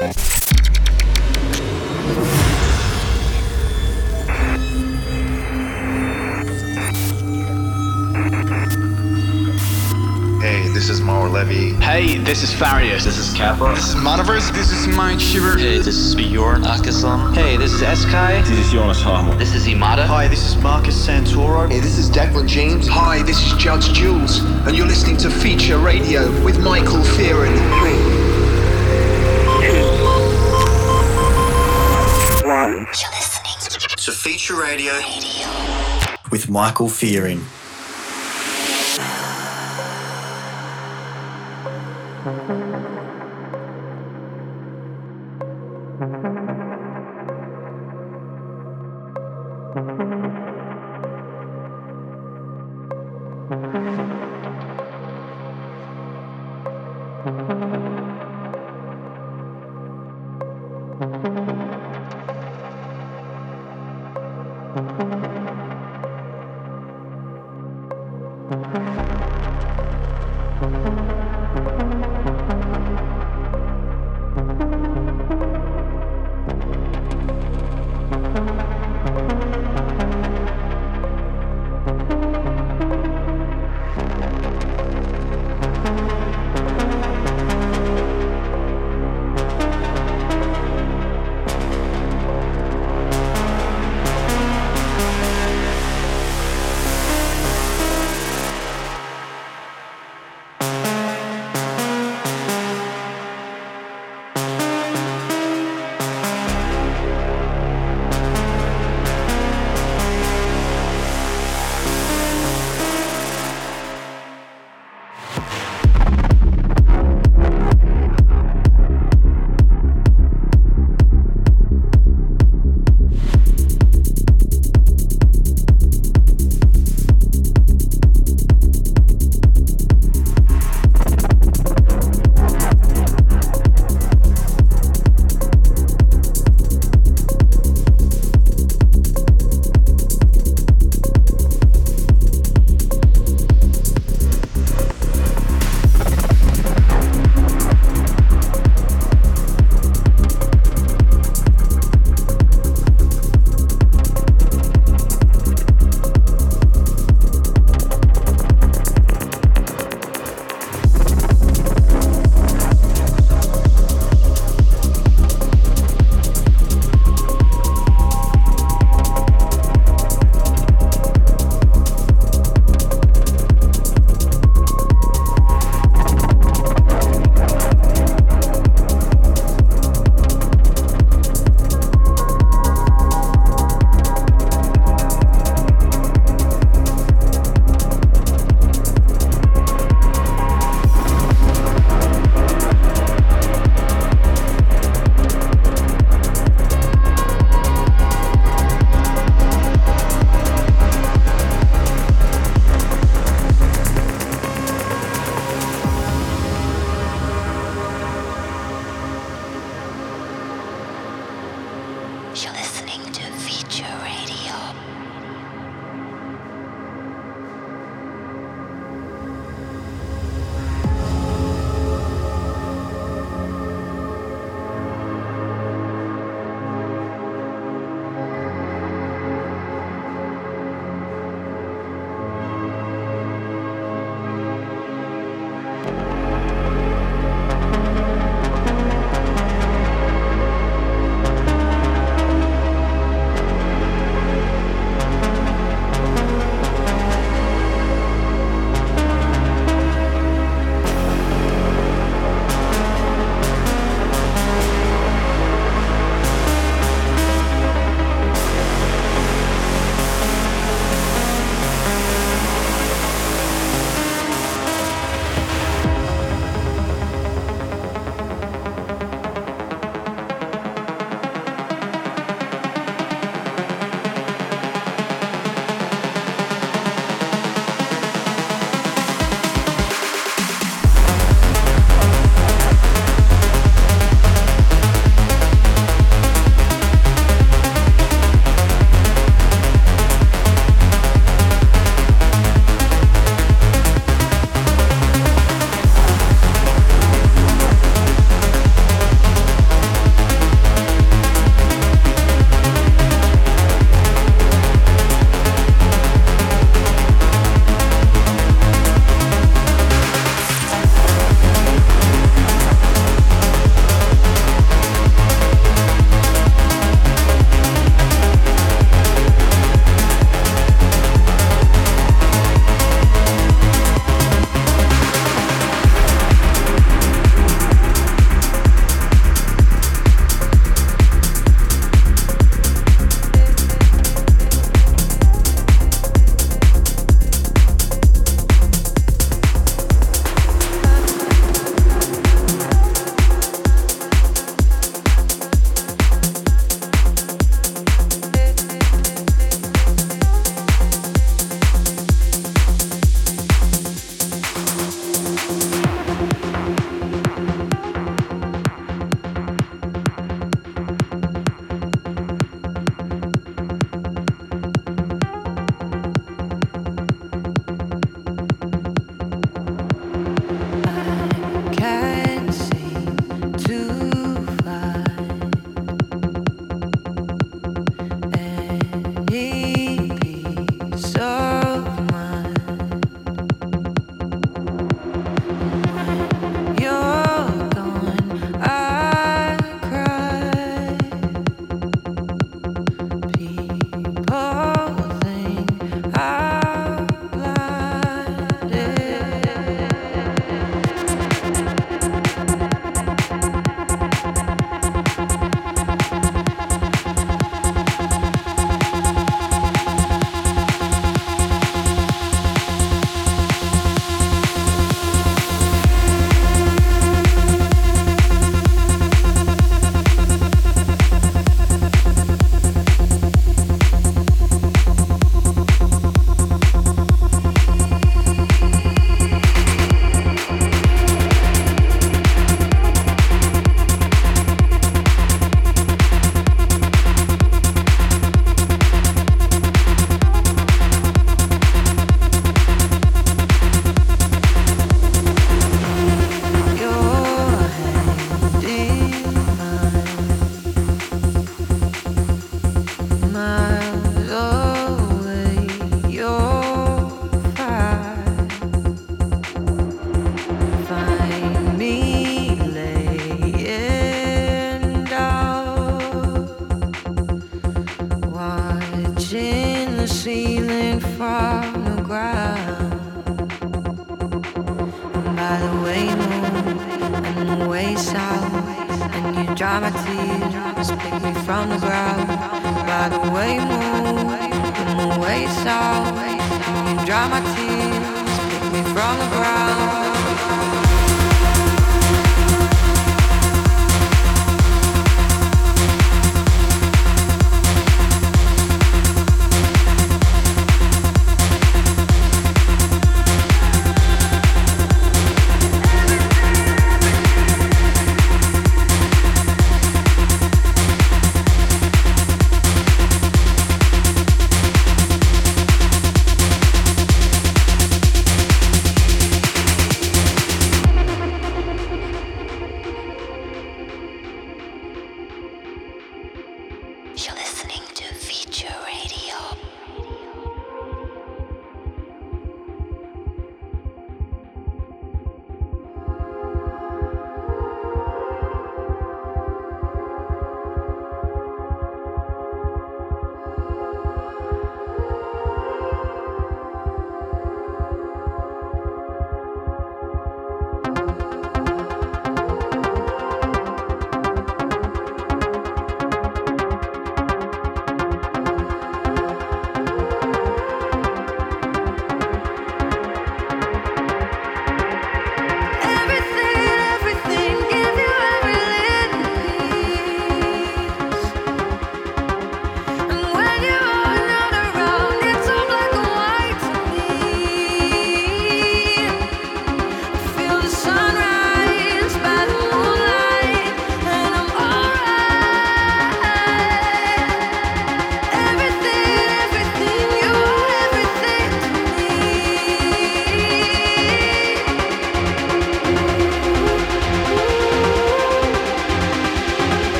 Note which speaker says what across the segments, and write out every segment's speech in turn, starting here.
Speaker 1: Hey, this is Mauro Levy.
Speaker 2: Hey, this is Farius.
Speaker 3: This is Kappa.
Speaker 4: This is Metaverse. This is Mind Shiver.
Speaker 3: Hey, this is Bjorn Akesson.
Speaker 5: Hey, this is Sky.
Speaker 6: This is Jonas Harmon.
Speaker 7: This is Imada.
Speaker 8: Hi, this is Marcus Santoro.
Speaker 9: Hey, this is Declan James.
Speaker 10: Hi, this is Judge Jules, and you're listening to Feature Radio with Michael Fearon.
Speaker 9: Feature Radio,
Speaker 11: with Michael Fearing.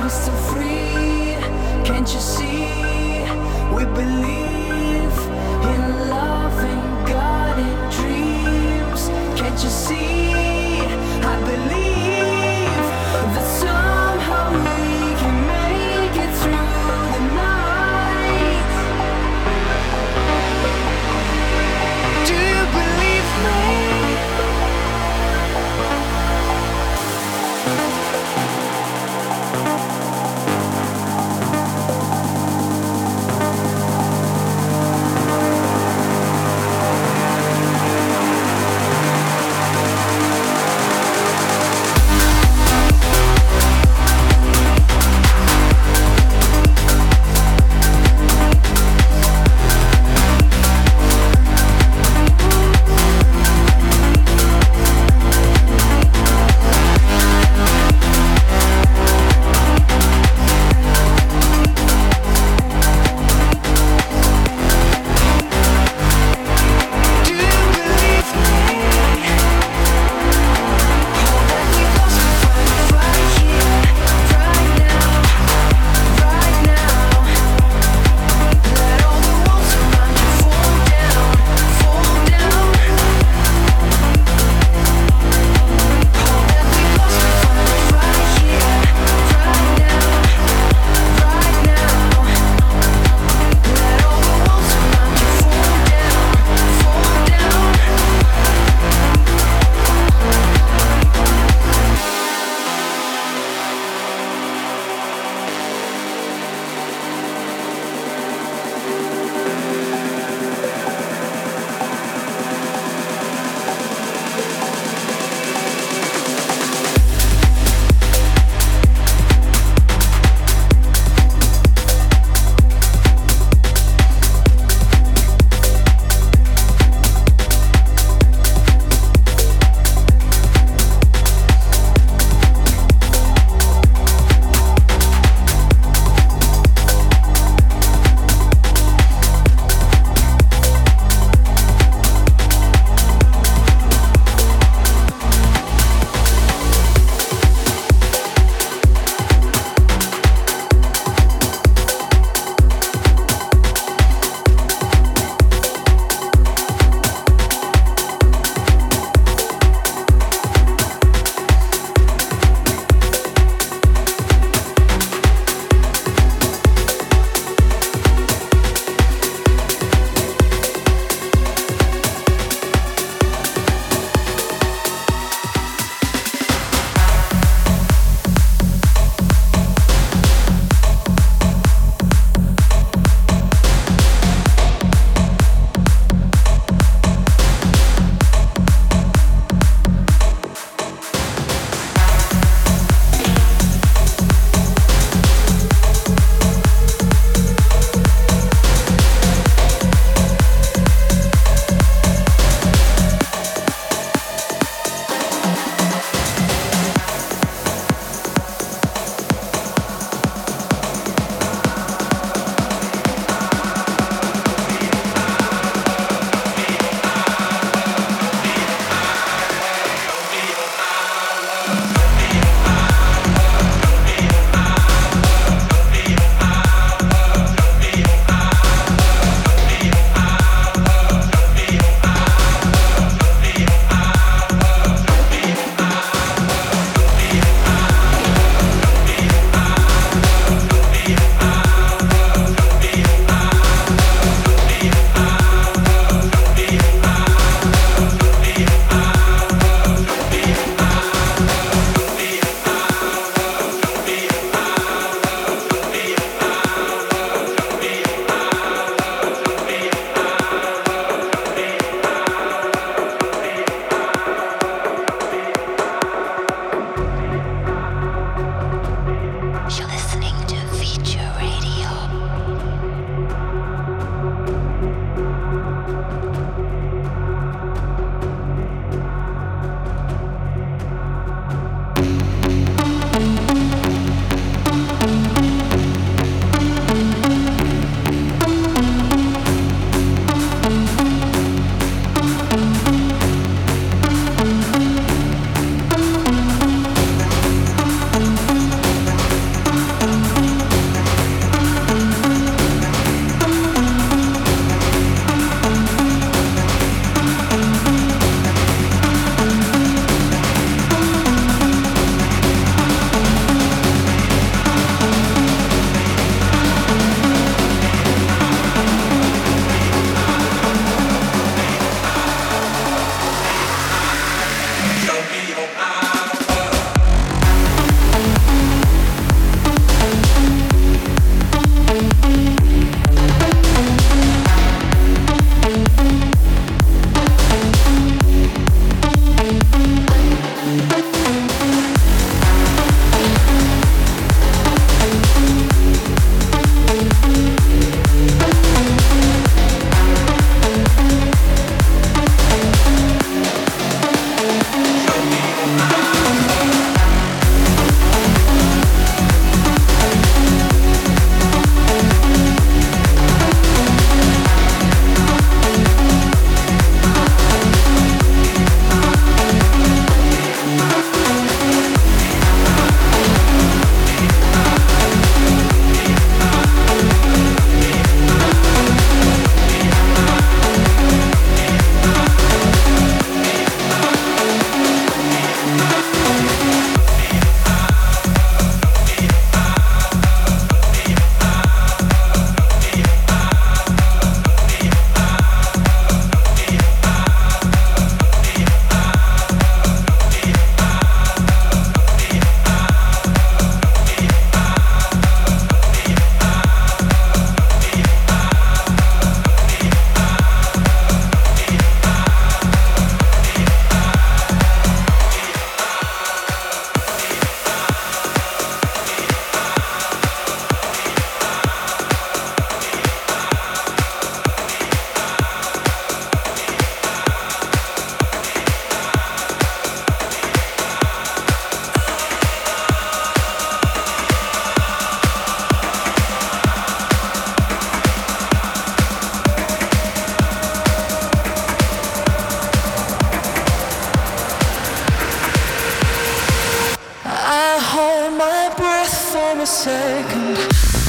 Speaker 2: we're free. Can't you see? We believe in love and God dreams. Can't you see?
Speaker 5: every second.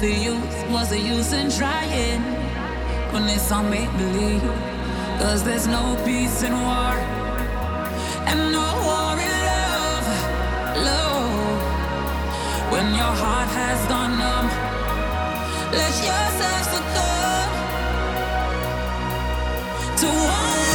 Speaker 5: the youth was
Speaker 7: a use in trying when it's all make believe? Cause there's no peace in war and no war in love. Love, when your heart has gone numb, let yourself succumb to one.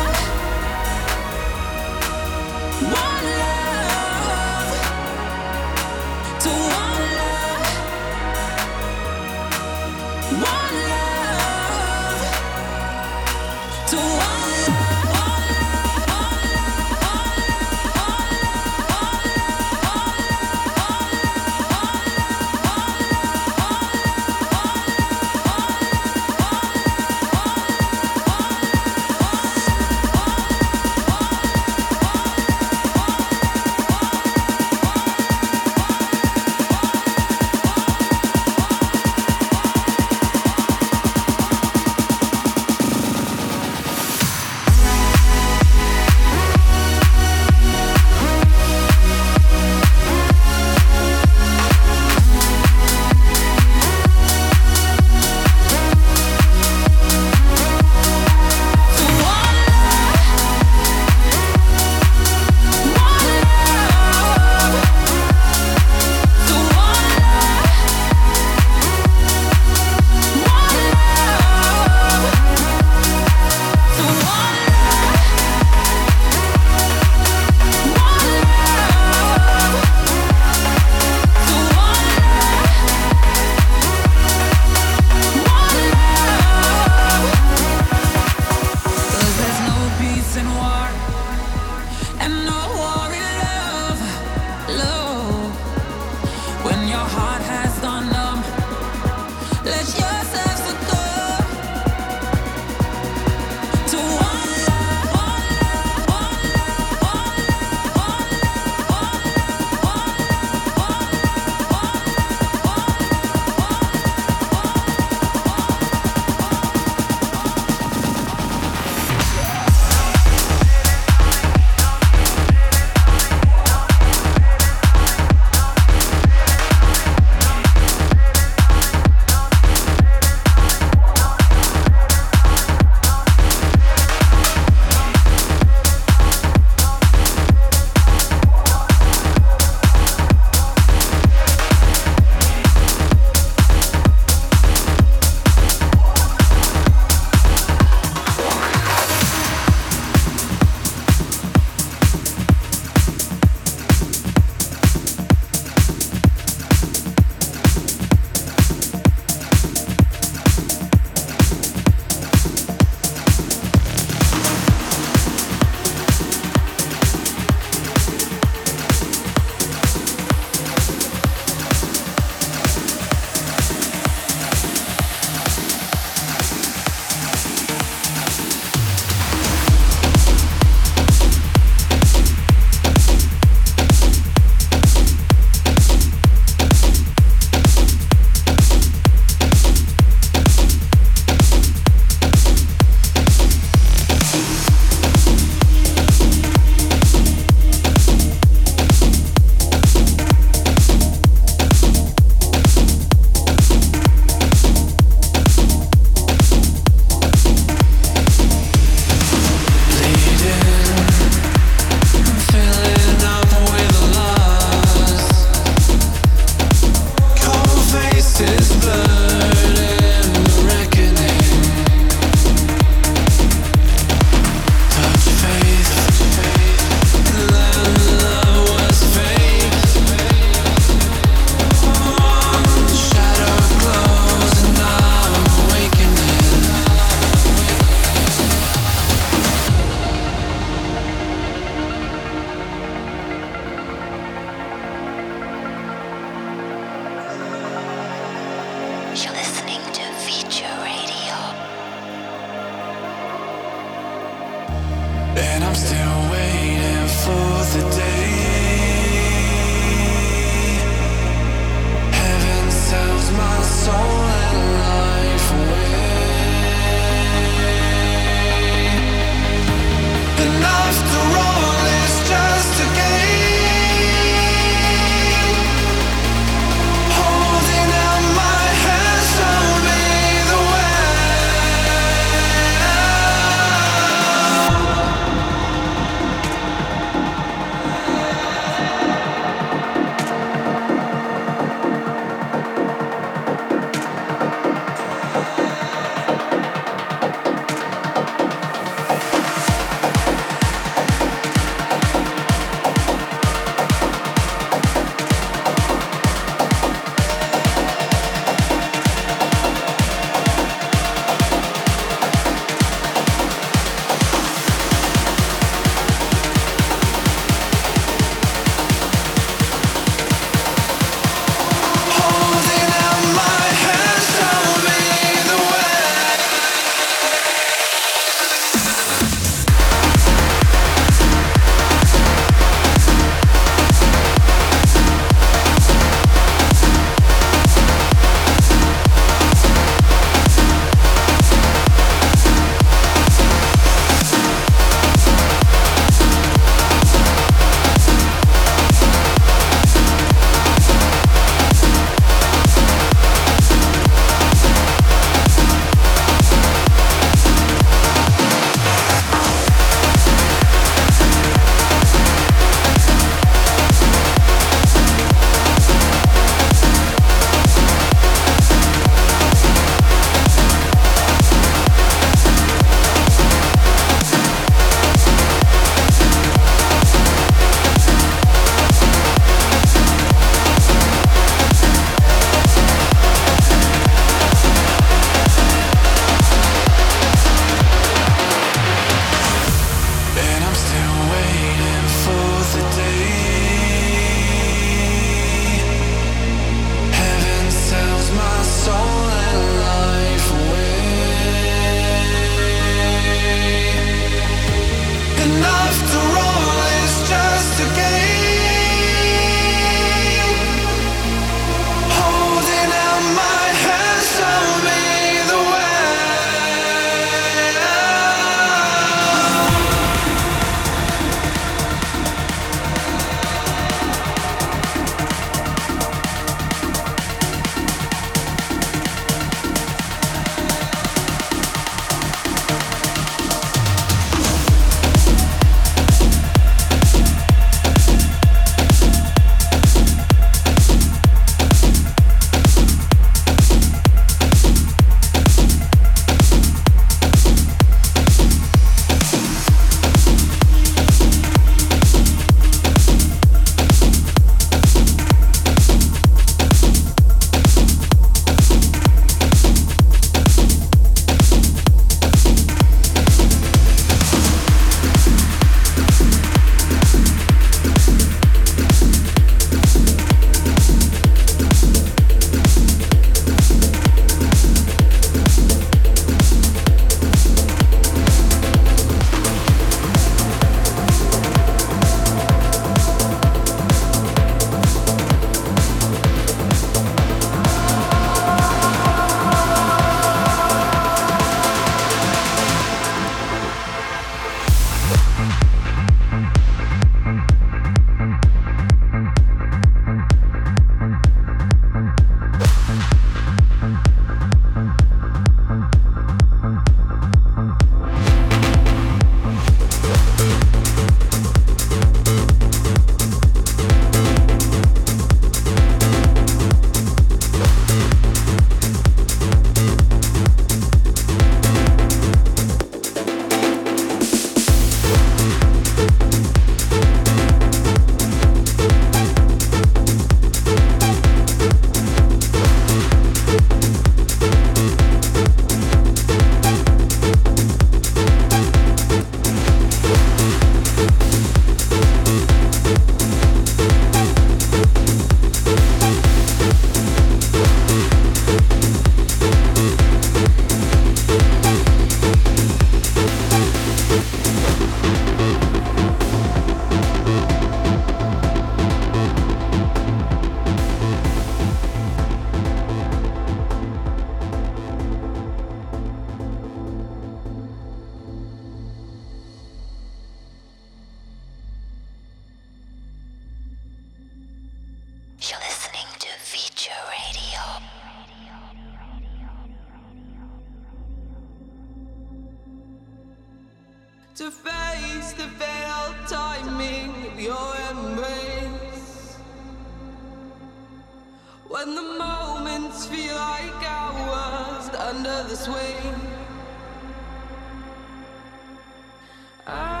Speaker 5: I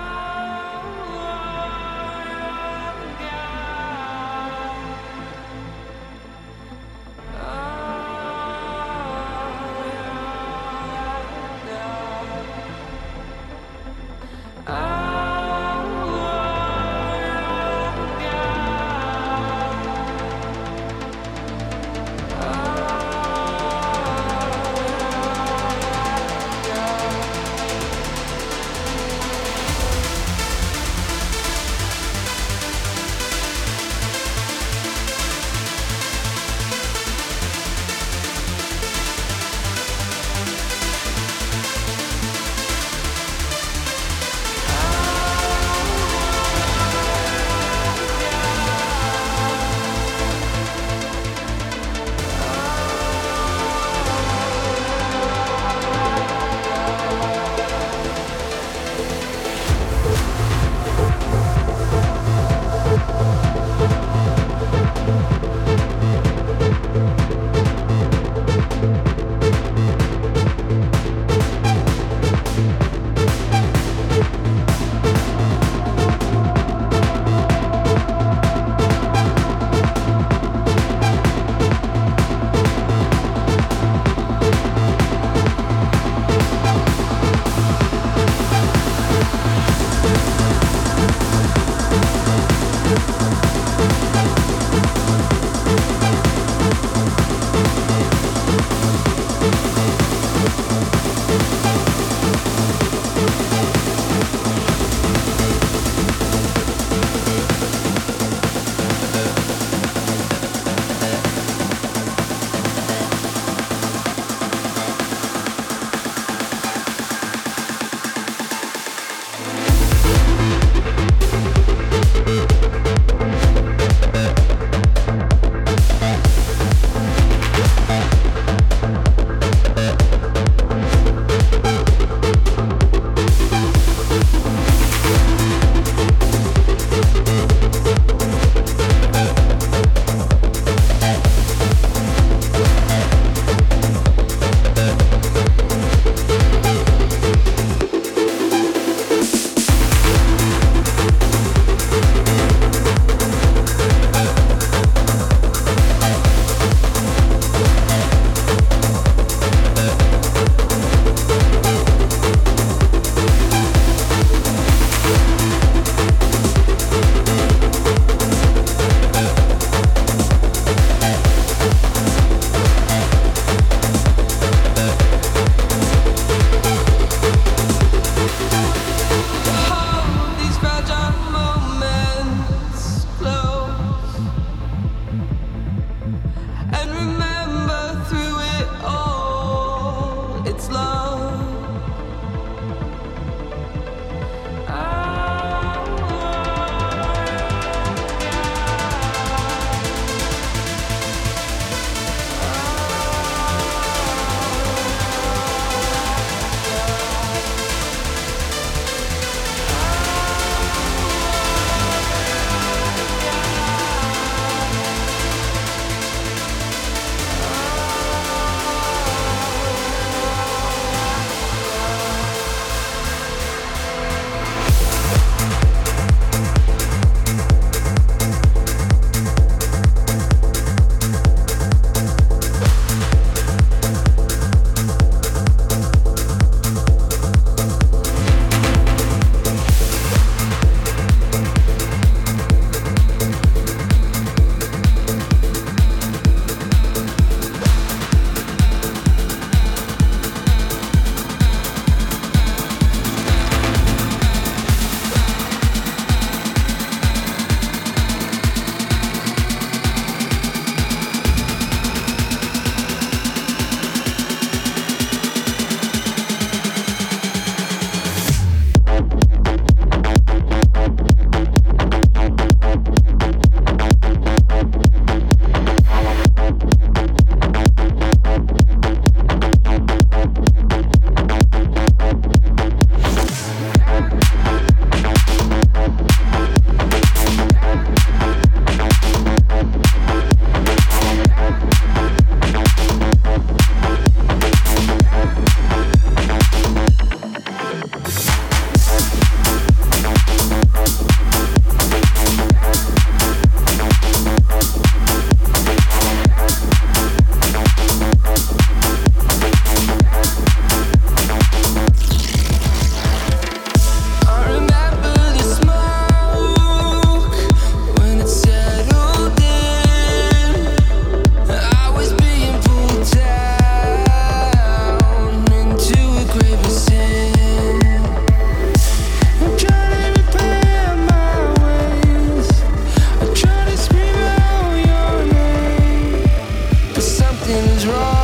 Speaker 5: something's wrong.